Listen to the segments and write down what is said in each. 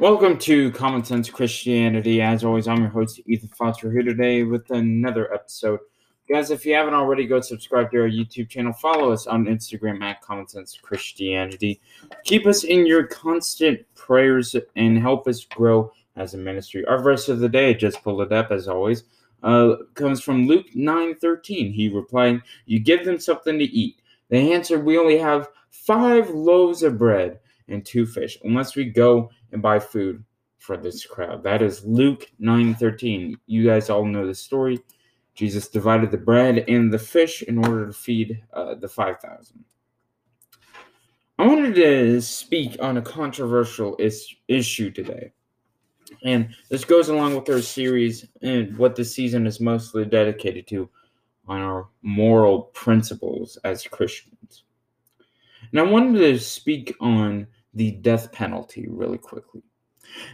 Welcome to Common Sense Christianity. As always, I'm your host, Ethan Foster, here today with another episode. Guys, if you haven't already, go subscribe to our YouTube channel. Follow us on Instagram at Common Sense Christianity. Keep us in your constant prayers and help us grow as a ministry. Our verse of the day, just pull it up as always, uh, comes from Luke 9 13. He replied, You give them something to eat. They answered, We only have five loaves of bread and two fish, unless we go and buy food for this crowd. That is Luke 9:13. You guys all know the story. Jesus divided the bread and the fish in order to feed uh, the 5,000. I wanted to speak on a controversial is- issue today. And this goes along with our series and what the season is mostly dedicated to on our moral principles as Christians. And I wanted to speak on the death penalty really quickly.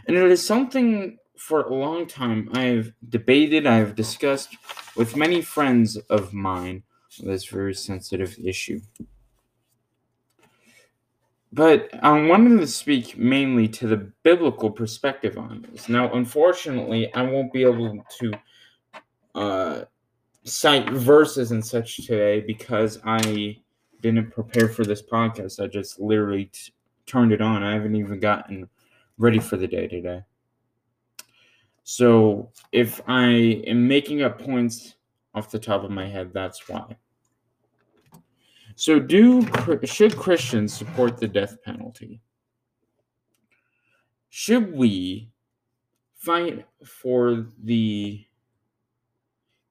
And it is something for a long time I've debated, I've discussed with many friends of mine this very sensitive issue. But I wanted to speak mainly to the biblical perspective on this. Now, unfortunately, I won't be able to uh, cite verses and such today because I didn't prepare for this podcast. I just literally t- turned it on. I haven't even gotten ready for the day today. So if I am making up points off the top of my head, that's why. So do should Christians support the death penalty? Should we fight for the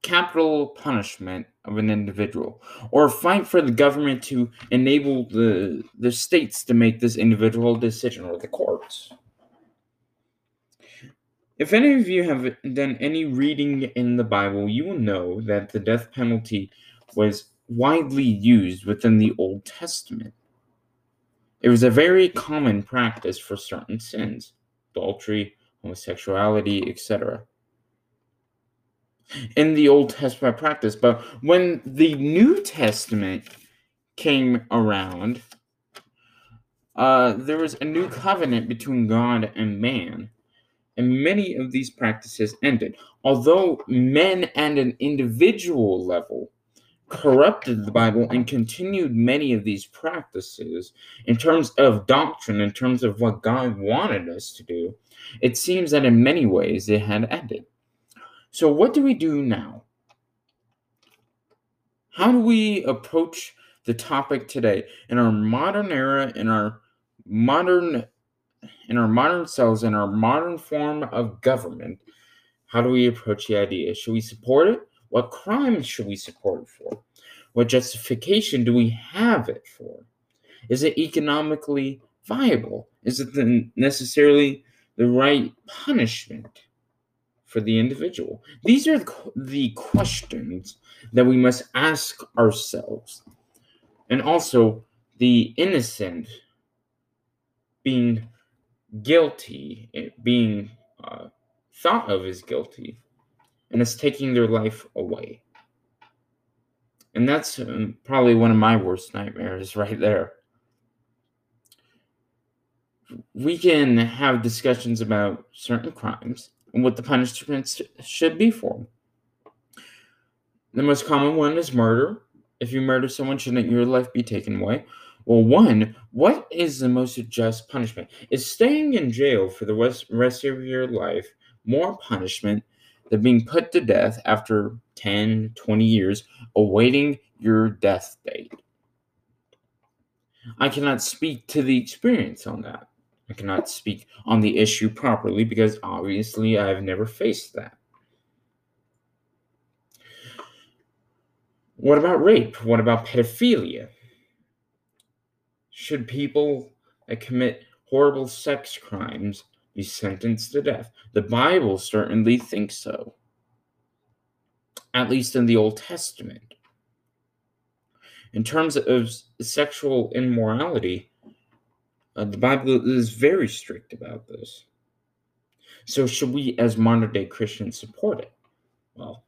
capital punishment of an individual or fight for the government to enable the the states to make this individual decision or the courts. If any of you have done any reading in the bible you will know that the death penalty was widely used within the old testament. It was a very common practice for certain sins adultery homosexuality etc in the Old Testament practice. But when the New Testament came around, uh, there was a new covenant between God and man, and many of these practices ended. Although men at an individual level corrupted the Bible and continued many of these practices in terms of doctrine, in terms of what God wanted us to do, it seems that in many ways it had ended. So, what do we do now? How do we approach the topic today in our modern era, in our modern in our modern selves, in our modern form of government? How do we approach the idea? Should we support it? What crimes should we support it for? What justification do we have it for? Is it economically viable? Is it the, necessarily the right punishment? For the individual? These are the questions that we must ask ourselves. And also, the innocent being guilty, eh, being uh, thought of as guilty, and it's taking their life away. And that's um, probably one of my worst nightmares right there. We can have discussions about certain crimes, and what the punishments should be for. The most common one is murder. If you murder someone, shouldn't your life be taken away? Well, one, what is the most just punishment? Is staying in jail for the rest of your life more punishment than being put to death after 10, 20 years awaiting your death date? I cannot speak to the experience on that. I cannot speak on the issue properly because obviously I have never faced that. What about rape? What about pedophilia? Should people that commit horrible sex crimes be sentenced to death? The Bible certainly thinks so, at least in the Old Testament. In terms of sexual immorality, uh, the Bible is very strict about this. So, should we, as modern day Christians, support it? Well,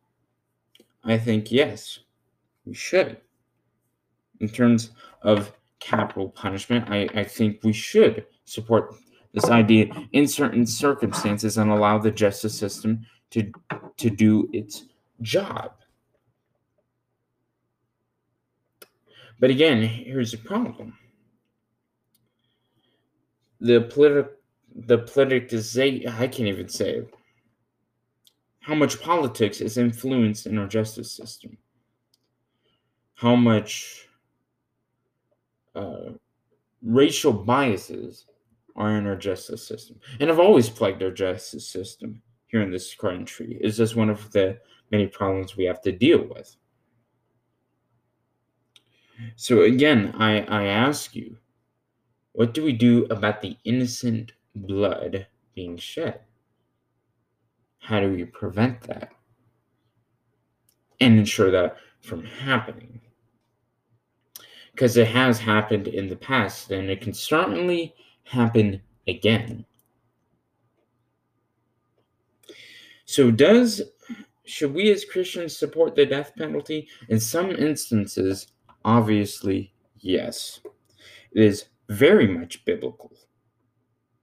I think yes, we should. In terms of capital punishment, I, I think we should support this idea in certain circumstances and allow the justice system to to do its job. But again, here's the problem. The political the politicization I can't even say it. how much politics is influenced in our justice system. How much uh, racial biases are in our justice system. And have always plagued our justice system here in this country. It's just one of the many problems we have to deal with. So again, I, I ask you, what do we do about the innocent blood being shed? How do we prevent that? And ensure that from happening? Because it has happened in the past, and it can certainly happen again. So, does should we as Christians support the death penalty? In some instances, obviously, yes. It is very much biblical.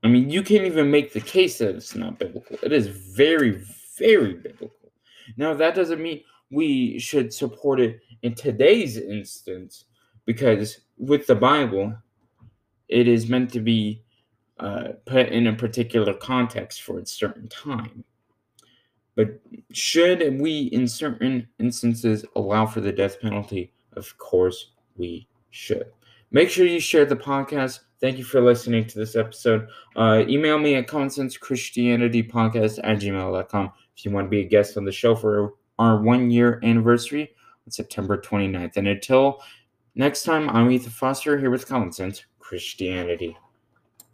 I mean, you can't even make the case that it's not biblical. It is very, very biblical. Now, that doesn't mean we should support it in today's instance, because with the Bible, it is meant to be uh, put in a particular context for a certain time. But should we, in certain instances, allow for the death penalty? Of course, we should. Make sure you share the podcast. Thank you for listening to this episode. Uh, email me at commonsense.christianitypodcast at gmail.com if you want to be a guest on the show for our one year anniversary on September 29th. And until next time, I'm Ethan Foster here with Common Sense Christianity.